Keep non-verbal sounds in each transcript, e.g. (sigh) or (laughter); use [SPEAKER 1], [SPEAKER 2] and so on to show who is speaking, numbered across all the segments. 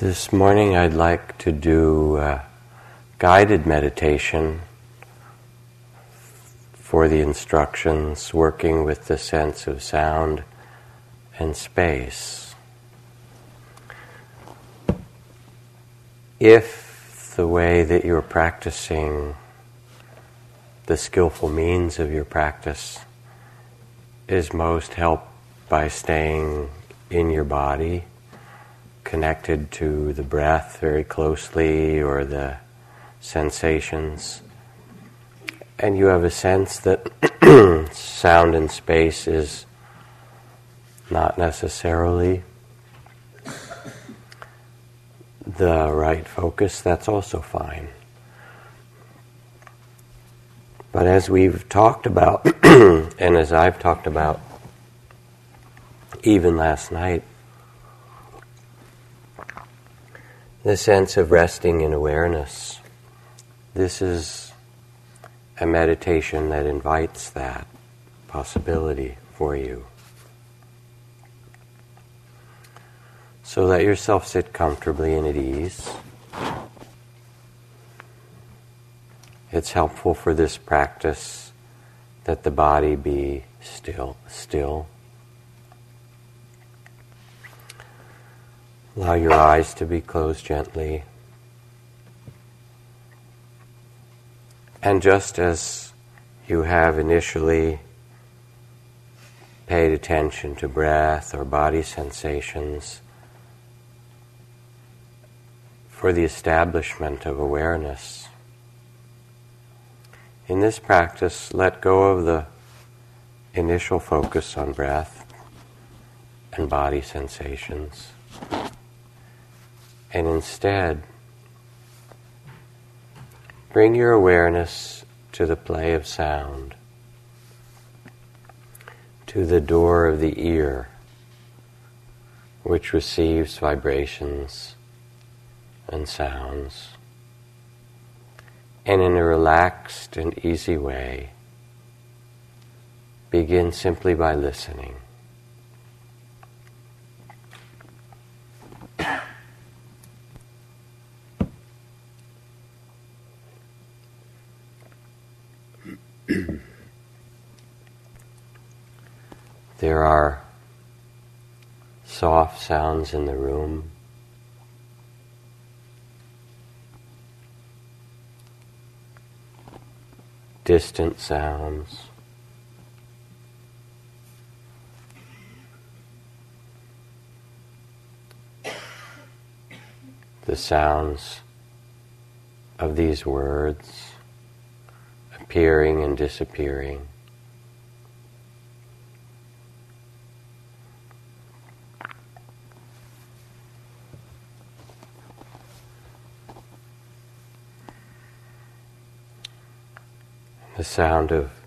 [SPEAKER 1] This morning I'd like to do a guided meditation for the instructions working with the sense of sound and space. If the way that you're practicing the skillful means of your practice is most helped by staying in your body connected to the breath very closely or the sensations. And you have a sense that (clears throat) sound and space is not necessarily the right focus, that's also fine. But as we've talked about, (clears throat) and as I've talked about even last night, the sense of resting in awareness. This is a meditation that invites that possibility for you. So let yourself sit comfortably and at ease. It's helpful for this practice that the body be still, still. Allow your eyes to be closed gently. And just as you have initially paid attention to breath or body sensations for the establishment of awareness, in this practice, let go of the initial focus on breath and body sensations and instead bring your awareness to the play of sound, to the door of the ear, which receives vibrations and sounds, and in a relaxed and easy way, begin simply by listening. (clears throat) there are soft sounds in the room. Distant sounds. The sounds of these words appearing and disappearing. The sound of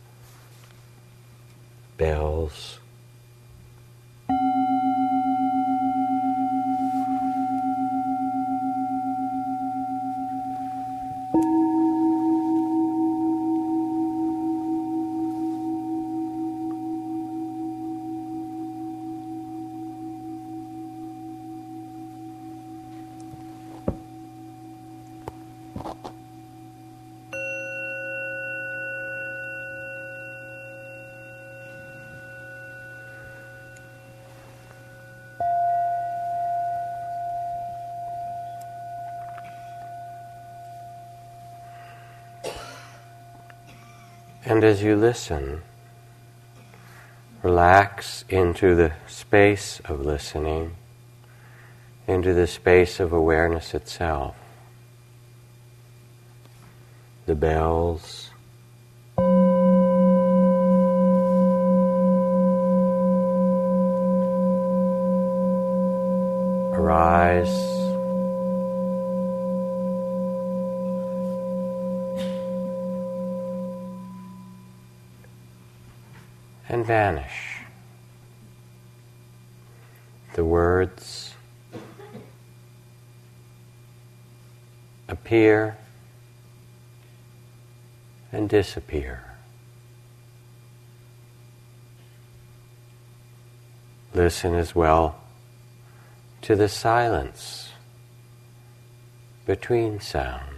[SPEAKER 1] And as you listen, relax into the space of listening, into the space of awareness itself. The bells. Arise and vanish. The words appear and disappear. Listen as well to the silence between sounds.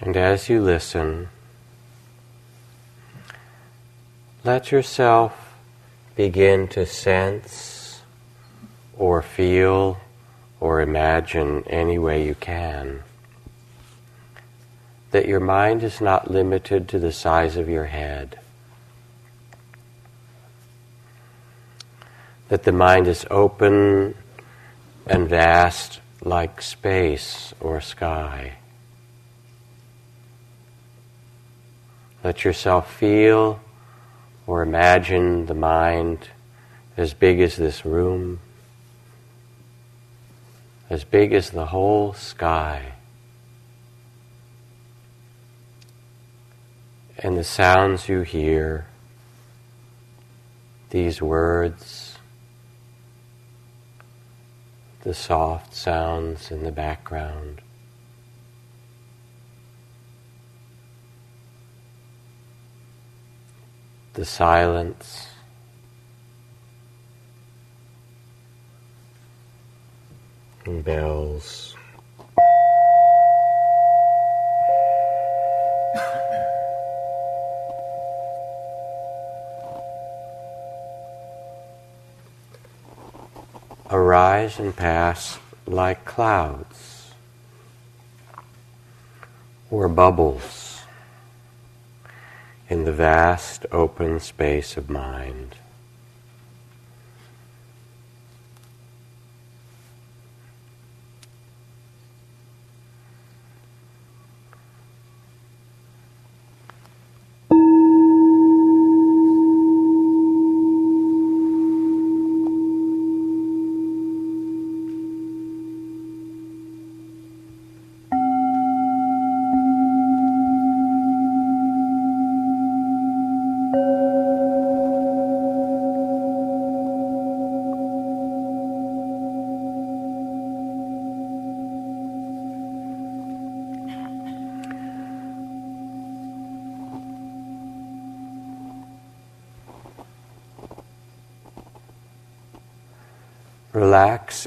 [SPEAKER 1] And as you listen, let yourself begin to sense or feel or imagine any way you can that your mind is not limited to the size of your head. That the mind is open and vast like space or sky. Let yourself feel or imagine the mind as big as this room, as big as the whole sky. And the sounds you hear, these words, the soft sounds in the background. The silence. And bells. arise and pass like clouds or bubbles in the vast open space of mind.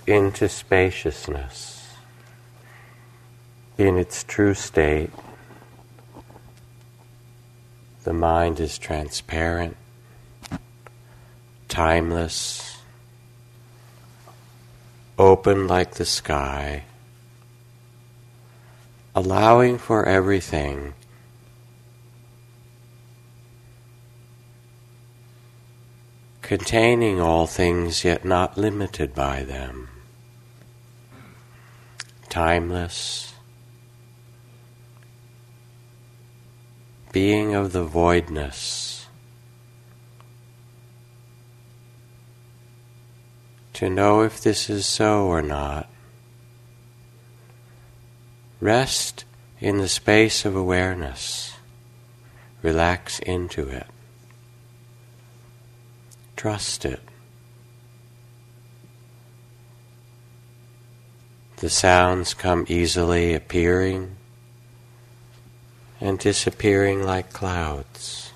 [SPEAKER 1] Into spaciousness in its true state. The mind is transparent, timeless, open like the sky, allowing for everything containing all things yet not limited by them, timeless, being of the voidness, to know if this is so or not. Rest in the space of awareness. Relax into it. Trust it. The sounds come easily appearing and disappearing like clouds.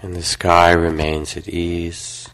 [SPEAKER 1] And the sky remains at ease.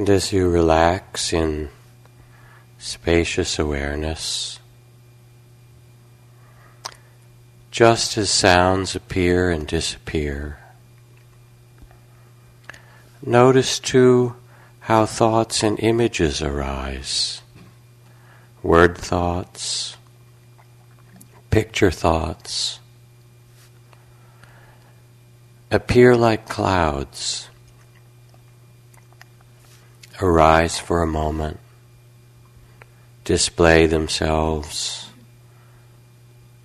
[SPEAKER 1] And as you relax in spacious awareness, just as sounds appear and disappear, notice too how thoughts and images arise. Word thoughts, picture thoughts appear like clouds arise for a moment, display themselves,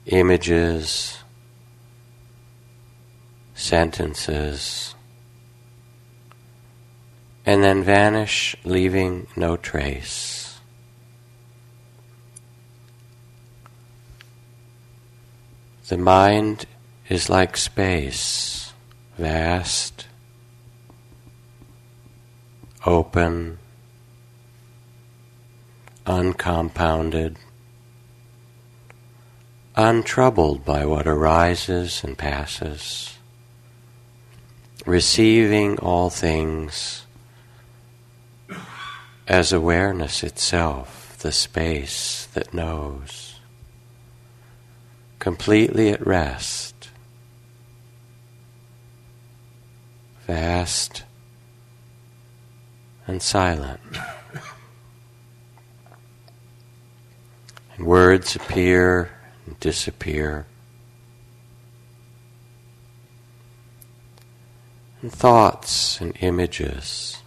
[SPEAKER 1] images, sentences, and then vanish, leaving no trace. The mind is like space, vast, open, uncompounded, untroubled by what arises and passes, receiving all things as awareness itself, the space that knows, completely at rest, vast and silent. And words appear and disappear. And thoughts and images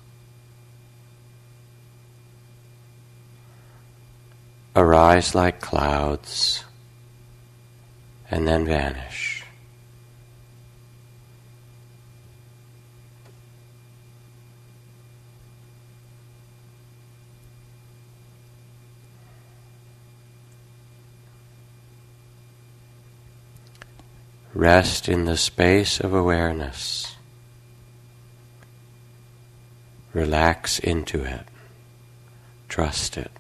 [SPEAKER 1] arise like clouds and then vanish. Rest in the space of awareness. Relax into it. Trust it.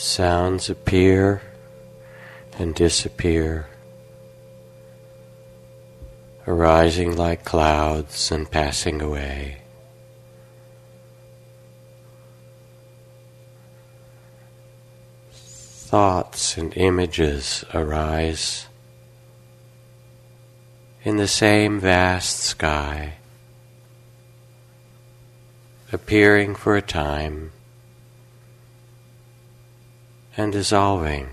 [SPEAKER 1] Sounds appear and disappear, arising like clouds and passing away. Thoughts and images arise in the same vast sky, appearing for a time and dissolving,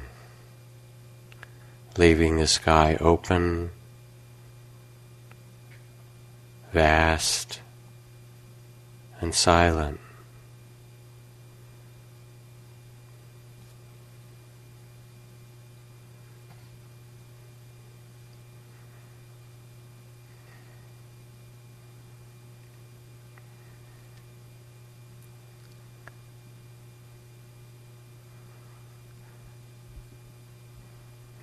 [SPEAKER 1] leaving the sky open, vast, and silent.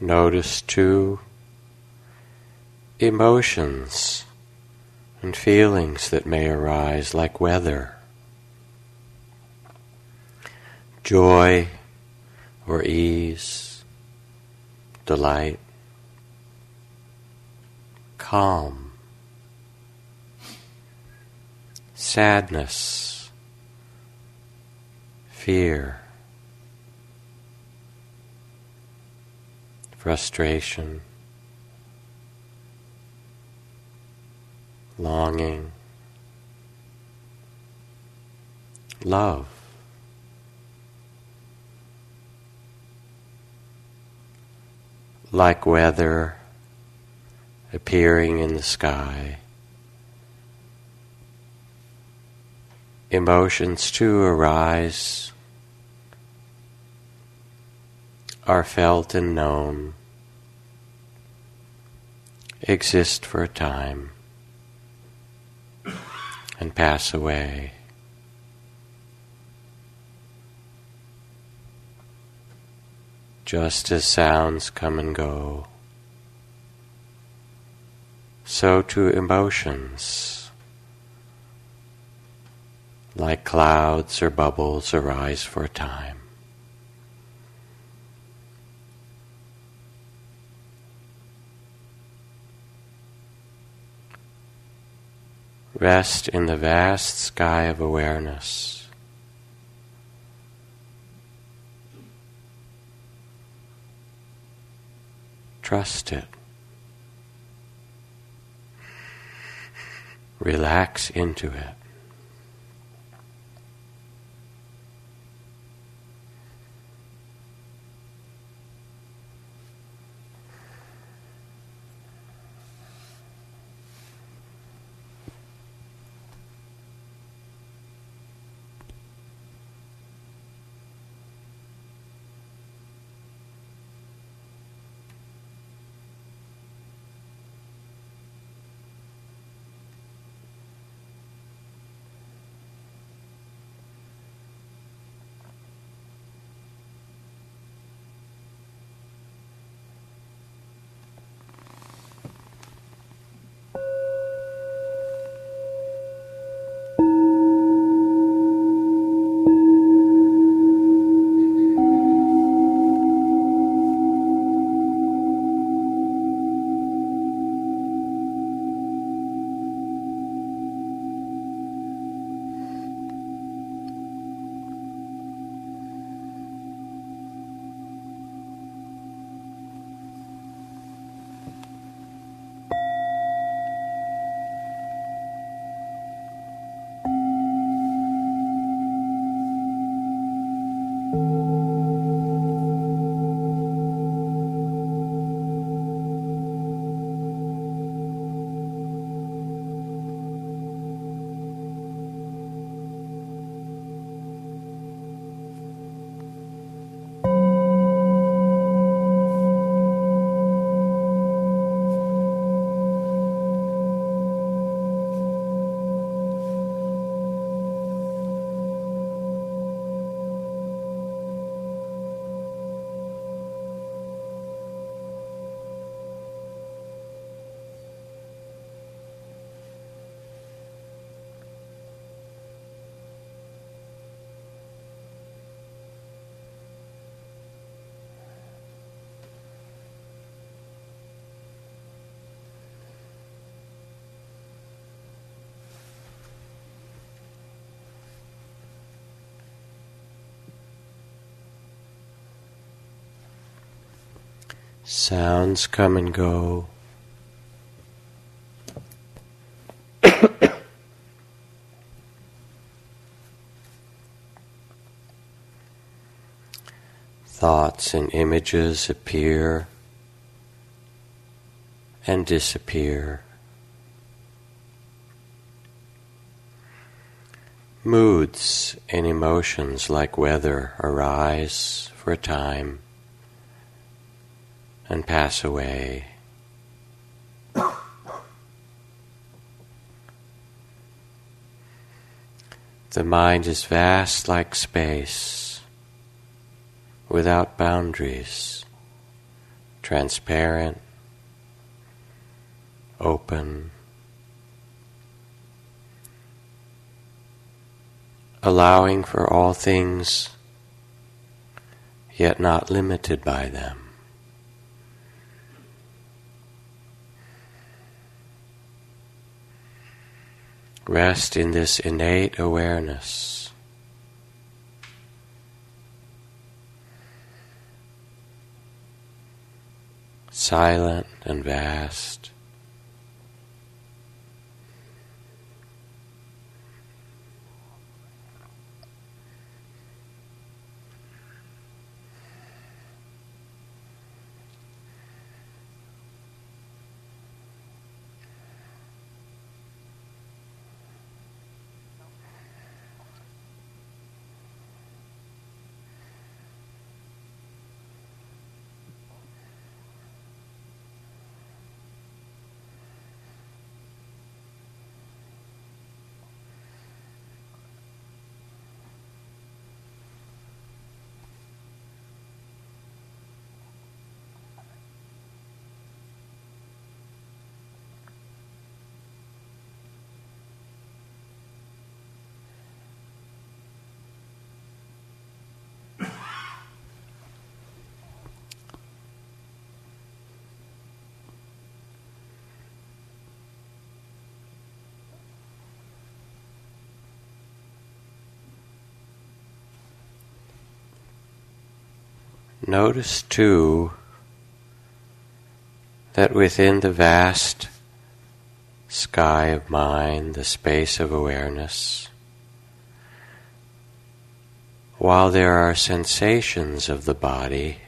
[SPEAKER 1] Notice too emotions and feelings that may arise, like weather, joy or ease, delight, calm, sadness, fear. Frustration, longing, love. Like weather appearing in the sky, emotions too arise are felt and known, exist for a time, and pass away. Just as sounds come and go, so too emotions, like clouds or bubbles, arise for a time. Rest in the vast sky of awareness. Trust it. Relax into it. Sounds come and go. (coughs) Thoughts and images appear and disappear. Moods and emotions like weather arise for a time and pass away. The mind is vast like space, without boundaries, transparent, open, allowing for all things, yet not limited by them. Rest in this innate awareness. Silent and vast. Notice too that within the vast sky of mind, the space of awareness, while there are sensations of the body,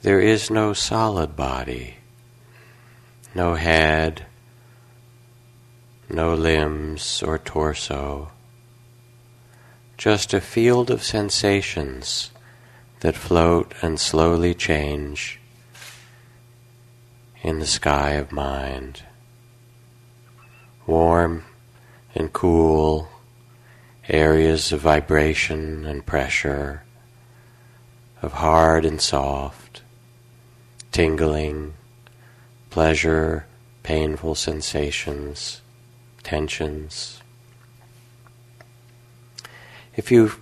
[SPEAKER 1] there is no solid body, no head, no limbs or torso, just a field of sensations that float and slowly change in the sky of mind. Warm and cool, areas of vibration and pressure, of hard and soft, tingling, pleasure, painful sensations, tensions. If you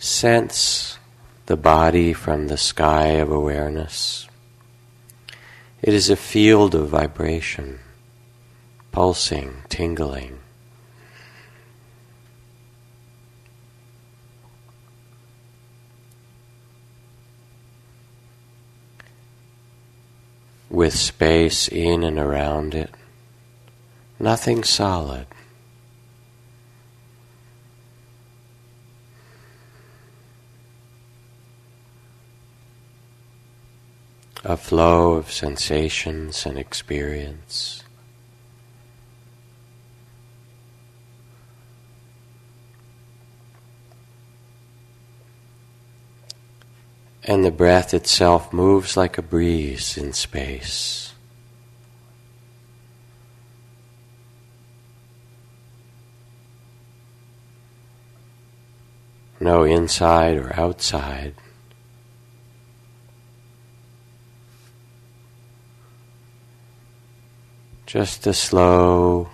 [SPEAKER 1] sense the body from the sky of awareness. It is a field of vibration, pulsing, tingling. With space in and around it, nothing solid. A flow of sensations and experience. And the breath itself moves like a breeze in space. No inside or outside. Just a slow,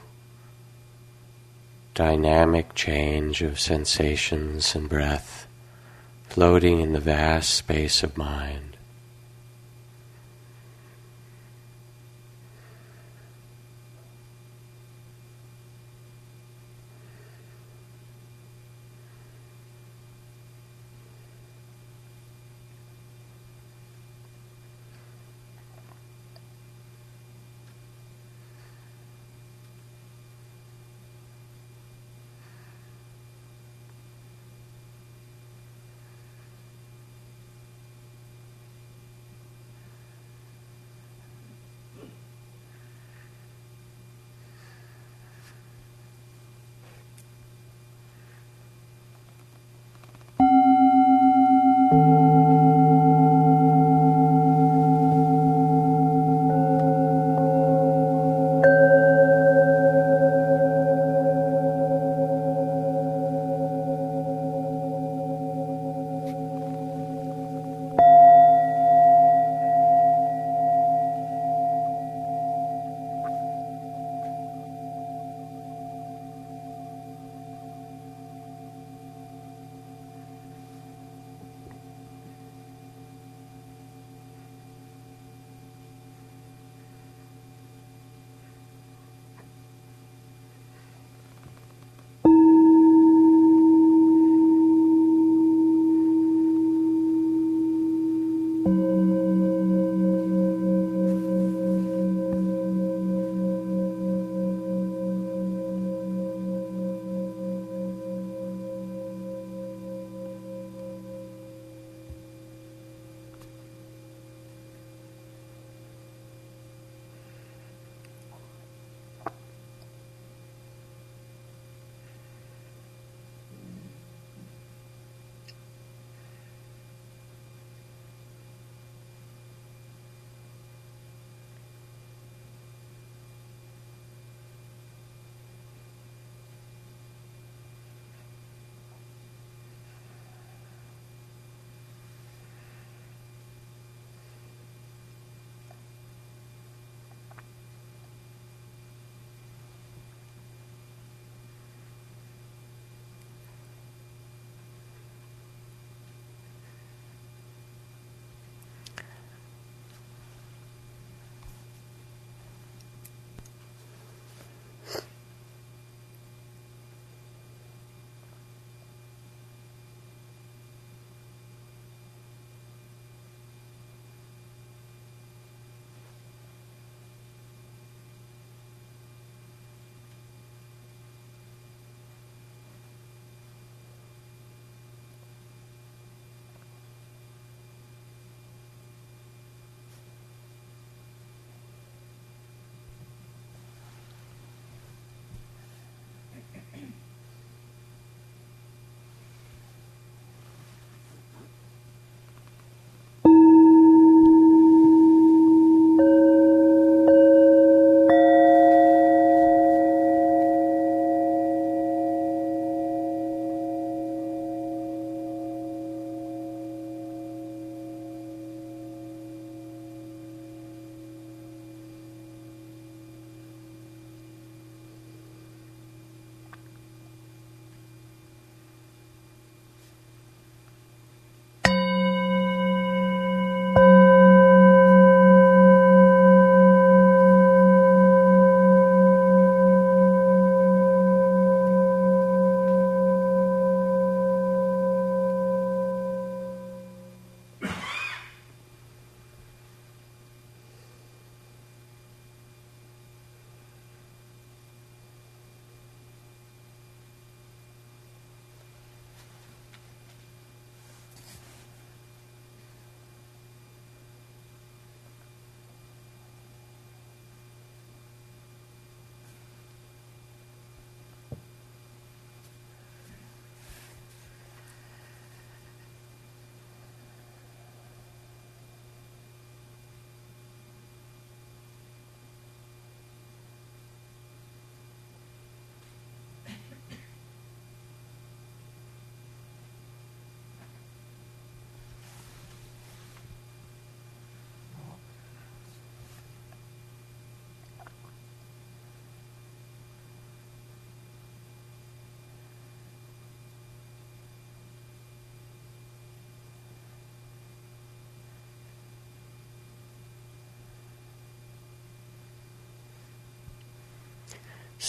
[SPEAKER 1] dynamic change of sensations and breath floating in the vast space of mind.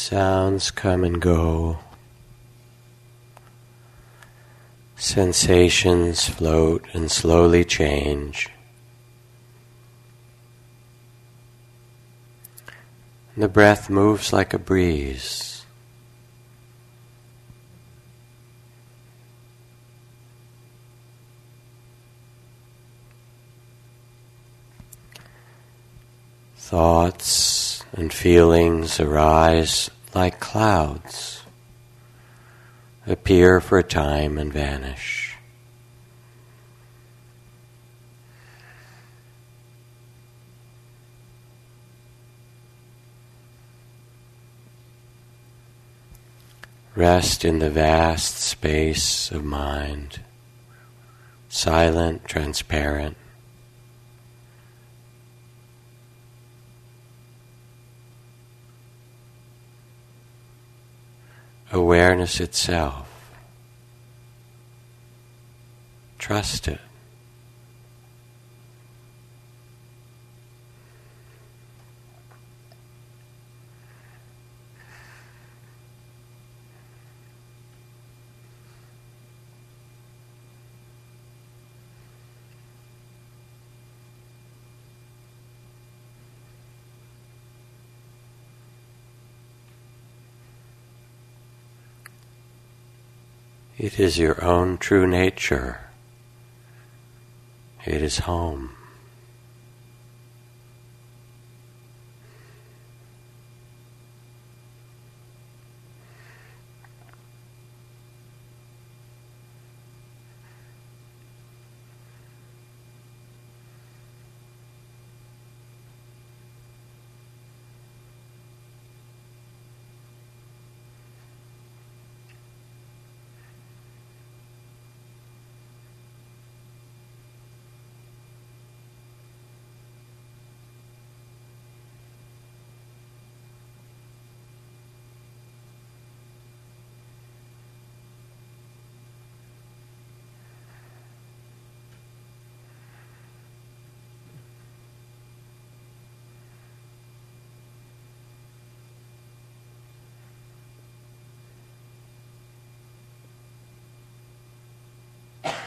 [SPEAKER 1] Sounds come and go. Sensations float and slowly change. The breath moves like a breeze. Thoughts and feelings arise like clouds, appear for a time and vanish. Rest in the vast space of mind, silent, transparent. Awareness itself. Trust it. It is your own true nature. It is home.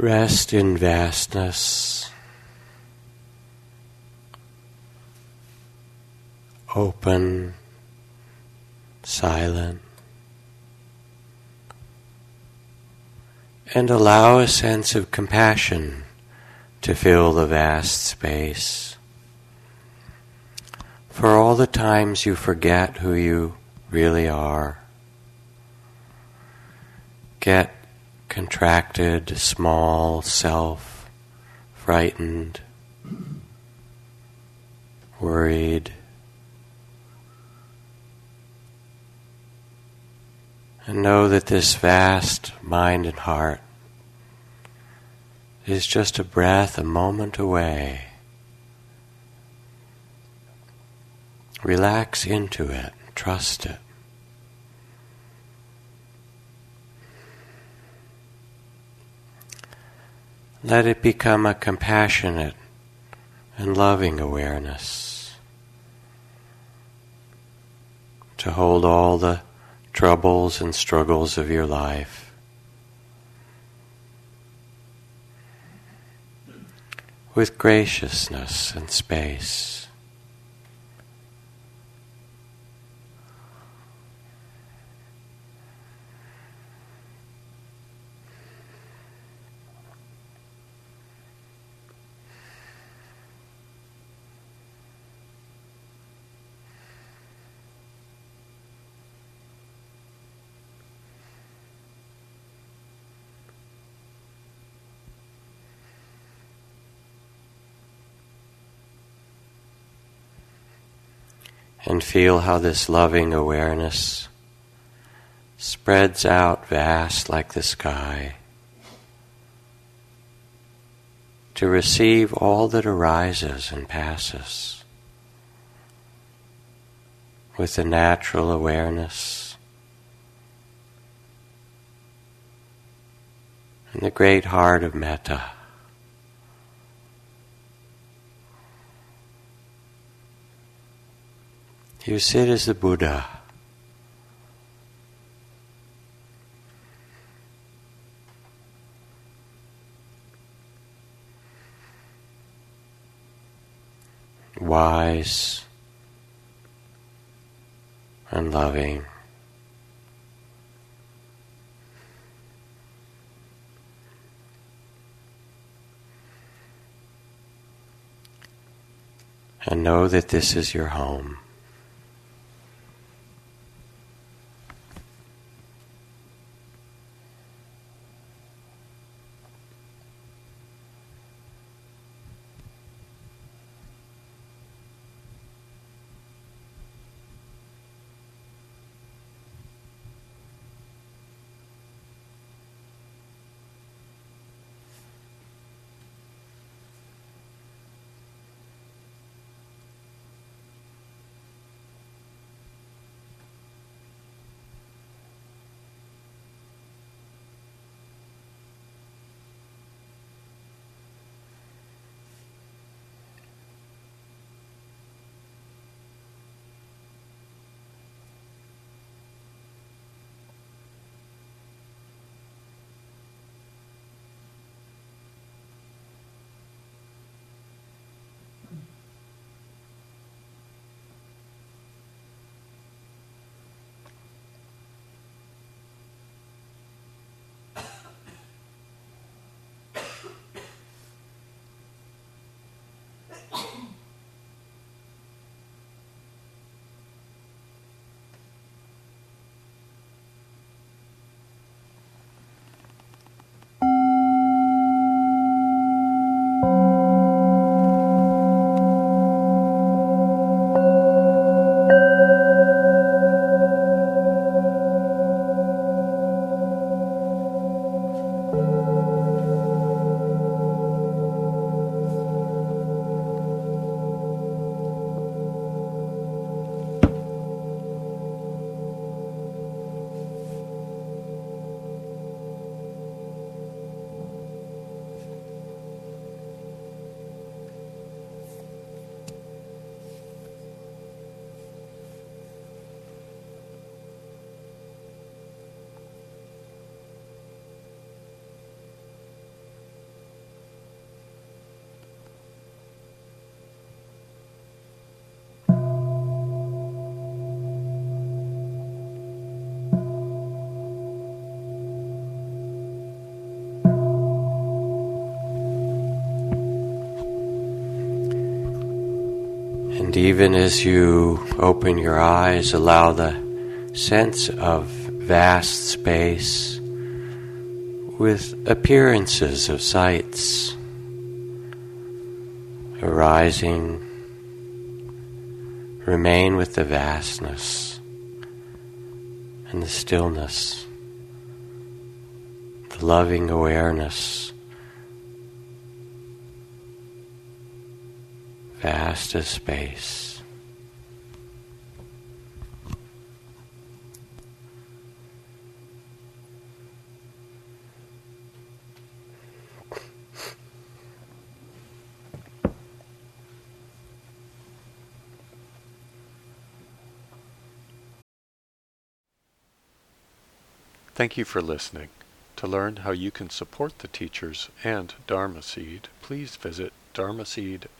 [SPEAKER 1] Rest in vastness. Open, silent, and allow a sense of compassion to fill the vast space. For all the times you forget who you really are, get contracted, small self, frightened, worried. And know that this vast mind and heart is just a breath, a moment away. Relax into it, trust it. Let it become a compassionate and loving awareness to hold all the troubles and struggles of your life with graciousness and space. And feel how this loving awareness spreads out vast like the sky to receive all that arises and passes with the natural awareness and the great heart of metta. You sit as the Buddha. Wise and loving. And know that this is your home. And (laughs) even as you open your eyes, allow the sense of vast space with appearances of sights arising. Remain with the vastness and the stillness, the loving awareness, as space.
[SPEAKER 2] Thank you for listening. To learn how you can support the teachers and Dharma Seed, please visit dharma dharmaseed.org